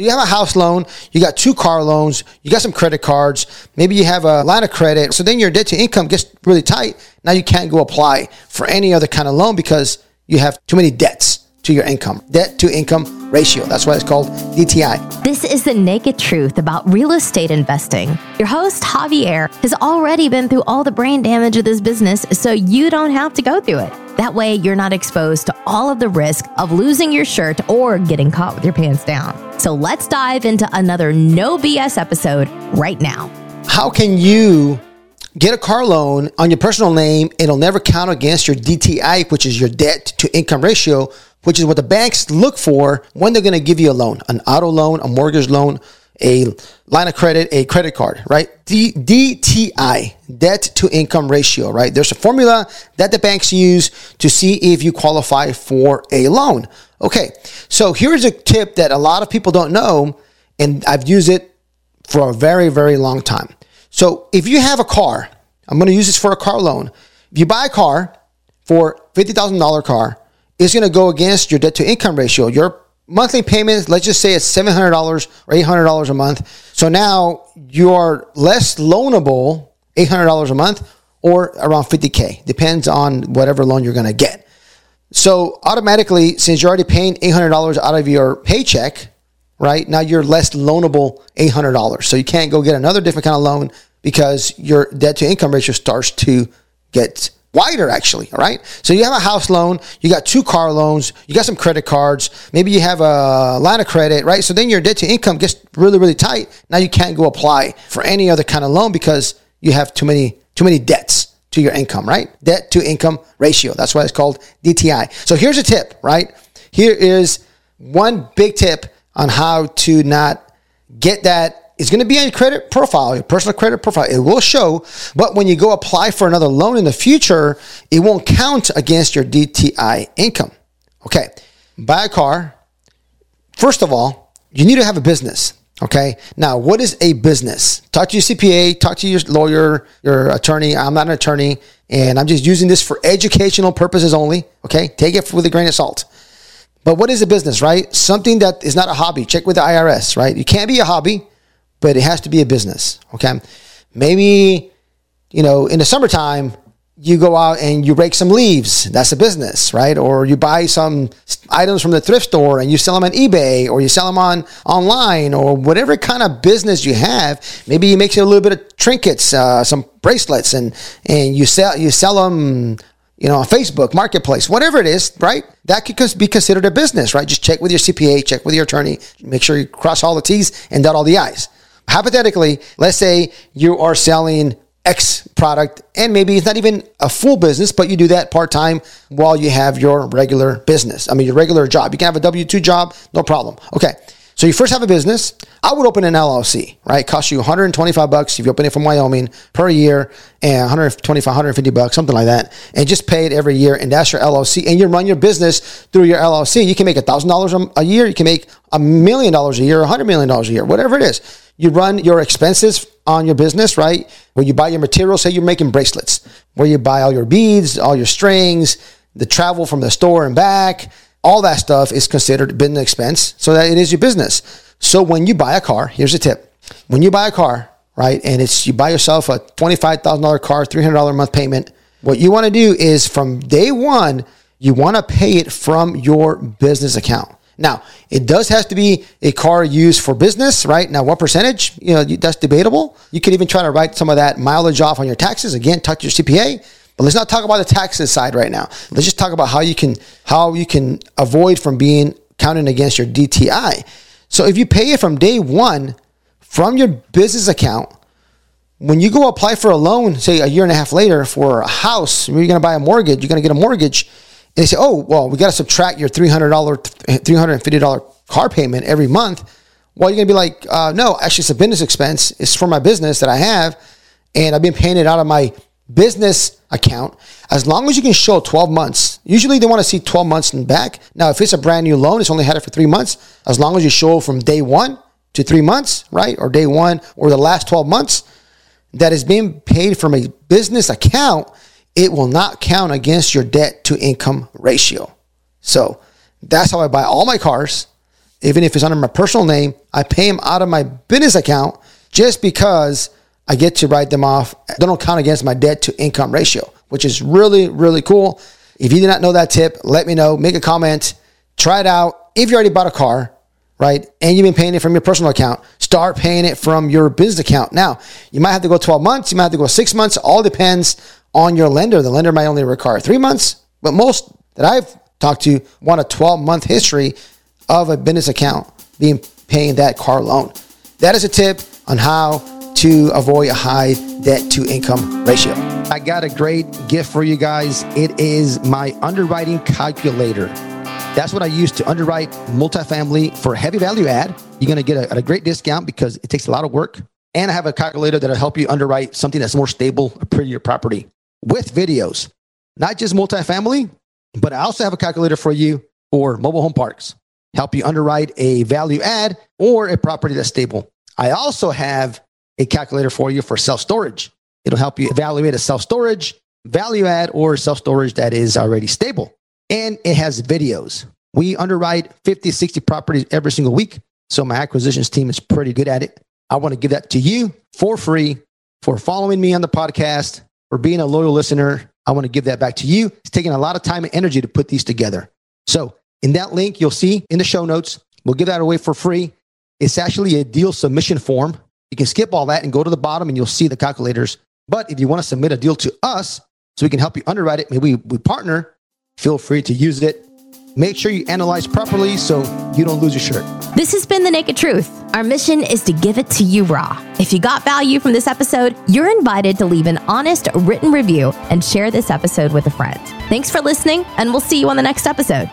You have a house loan, you got two car loans, you got some credit cards, maybe you have a line of credit. So then your debt to income gets really tight. Now you can't go apply for any other kind of loan because you have too many debts to your income. Debt to income ratio. That's why it's called DTI. This is the naked truth about real estate investing. Your host, Javier, has already been through all the brain damage of this business, so you don't have to go through it. That way, you're not exposed to all of the risk of losing your shirt or getting caught with your pants down. So let's dive into another no BS episode right now. How can you get a car loan on your personal name? It'll never count against your DTI, which is your debt to income ratio, which is what the banks look for when they're going to give you a loan, an auto loan, a mortgage loan, a line of credit, a credit card, right? D- DTI, debt to income ratio, right? There's a formula that the banks use to see if you qualify for a loan. Okay, so here's a tip that a lot of people don't know, and I've used it for a very, very long time. So if you have a car, I'm to use this for a car loan. If you buy a car for $50,000 car, it's to go against your debt to income ratio. Your monthly payment, let's just say it's $700 or $800 a month. So now you are less loanable, $800 a month or around 50K, depends on whatever loan you're going to get. So automatically, since you're already paying $800 out of your paycheck, right now you're less loanable $800. So you can't go get another different kind of loan because your debt to income ratio starts to get wider actually all right? So you have a house loan you got two car loans you got some credit cards maybe you have a line of credit right? So then your debt to income gets really really tight. Now you can't go apply for any other kind of loan because you have too many too many debts to your income right? Debt to income ratio. That's why it's called dti so here's a tip right? Here is one big tip on how to not get that it's going to be on your credit profile, your personal credit profile. It will show, but when you go apply for another loan in the future, it won't count against your DTI income. Okay. Buy a car. First of all, you need to have a business. Okay. Now, what is a business? Talk to your CPA, talk to your lawyer, your attorney. I'm not an attorney, and I'm just using this for educational purposes only. Okay. Take it with a grain of salt. But what is a business, right? Something that is not a hobby. Check with the IRS, right? You can't be a hobby but it has to be a business. Okay. Maybe, you know, in the summertime, you go out and you rake some leaves. That's a business, right? Or you buy some items from the thrift store and you sell them on eBay or you sell them on online or whatever kind of business you have. Maybe you make a little bit of trinkets, uh, some bracelets, and and you sell you sell them you know, on Facebook, Marketplace, whatever it is, right? That could be considered a business, right? Just check with your CPA, check with your attorney, make sure you cross all the T's and dot all the I's hypothetically, let's say you are selling X product and maybe it's not even a full business, but you do that part time while you have your regular business. I mean, your regular job. You can have a W 2 job, no problem. Okay. So you first have a business. I would open an LLC, right? Cost you 125 bucks if you open it from Wyoming per year and 125, 150 bucks, something like that. And just pay it every year. And that's your LLC. And you run your business through your LLC. You can make a thousand dollars a year. You can make a million dollars a year, a hundred million dollars a year, whatever it is you run your expenses on your business, right? Where you buy your materials, say you're making bracelets, where you buy all your beads, all your strings, the travel from the store and back, all that stuff is considered business expense so that it is your business. So when you buy a car, here's a tip. When you buy a car, right, and it's you buy yourself a $25,000 car, $300 a month payment, what you want to do is from day one, you want to pay it from your business account. Now, it does have to be a car used for business, right? Now, what percentage? You know, that's debatable. You could even try to write some of that mileage off on your taxes. Again, talk to your CPA. But let's not talk about the taxes side right now. Let's just talk about how you can how you can avoid from being counted against your DTI. So if you pay it from day one from your business account, when you go apply for a loan, say a year and a half later for a house, you're going to buy a mortgage, you're going to get a mortgage and they say, oh, well, we got to subtract your $300, $350 car payment every month. Well, you're going to be like, uh, no, actually, it's a business expense. It's for my business that I have. And I've been paying it out of my business account. As long as you can show 12 months, usually they want to see 12 months and back. Now, if it's a brand new loan, it's only had it for three months. As long as you show from day one to three months, right? Or day one or the last 12 months that is being paid from a business account, it will not count against your debt to income ratio. So that's how I buy all my cars. even if it's under my personal name, I pay them out of my business account just because I get to write them off. They don't count against my debt to income ratio, which is really, really cool. If you did not know that tip, let me know. Make a comment. Try it out. If you already bought a car, right, and you've been paying it from your personal account, start paying it from your business account. Now, you might have to go 12 months. You might have to go six months. All depends on your lender. The lender might only require three months, but most that I've talked to want a 12 month history of a business account being paying that car loan. That is a tip on how to avoid a high debt to income ratio. I got a great gift for you guys. It is my underwriting calculator. That's what I use to underwrite multifamily for heavy value add. You're going to get a, a great discount because it takes a lot of work. And I have a calculator that'll help you underwrite something that's more stable, a prettier property with videos, not just multifamily, but I also have a calculator for you for mobile home parks, help you underwrite a value add or a property that's stable. I also have a calculator for you for self storage. It'll help you evaluate a self storage, value add, or self storage that is already stable. And it has videos. We underwrite 50, 60 properties every single week. So my acquisitions team is pretty good at it. I want to give that to you for free for following me on the podcast, for being a loyal listener. I want to give that back to you. It's taking a lot of time and energy to put these together. So in that link, you'll see in the show notes, we'll give that away for free. It's actually a deal submission form. You can skip all that and go to the bottom and you'll see the calculators. But if you want to submit a deal to us so we can help you underwrite it, maybe we partner, feel free to use it. Make sure you analyze properly so you don't lose your shirt. This has been The Naked Truth. Our mission is to give it to you raw. If you got value from this episode, you're invited to leave an honest written review and share this episode with a friend. Thanks for listening, and we'll see you on the next episode.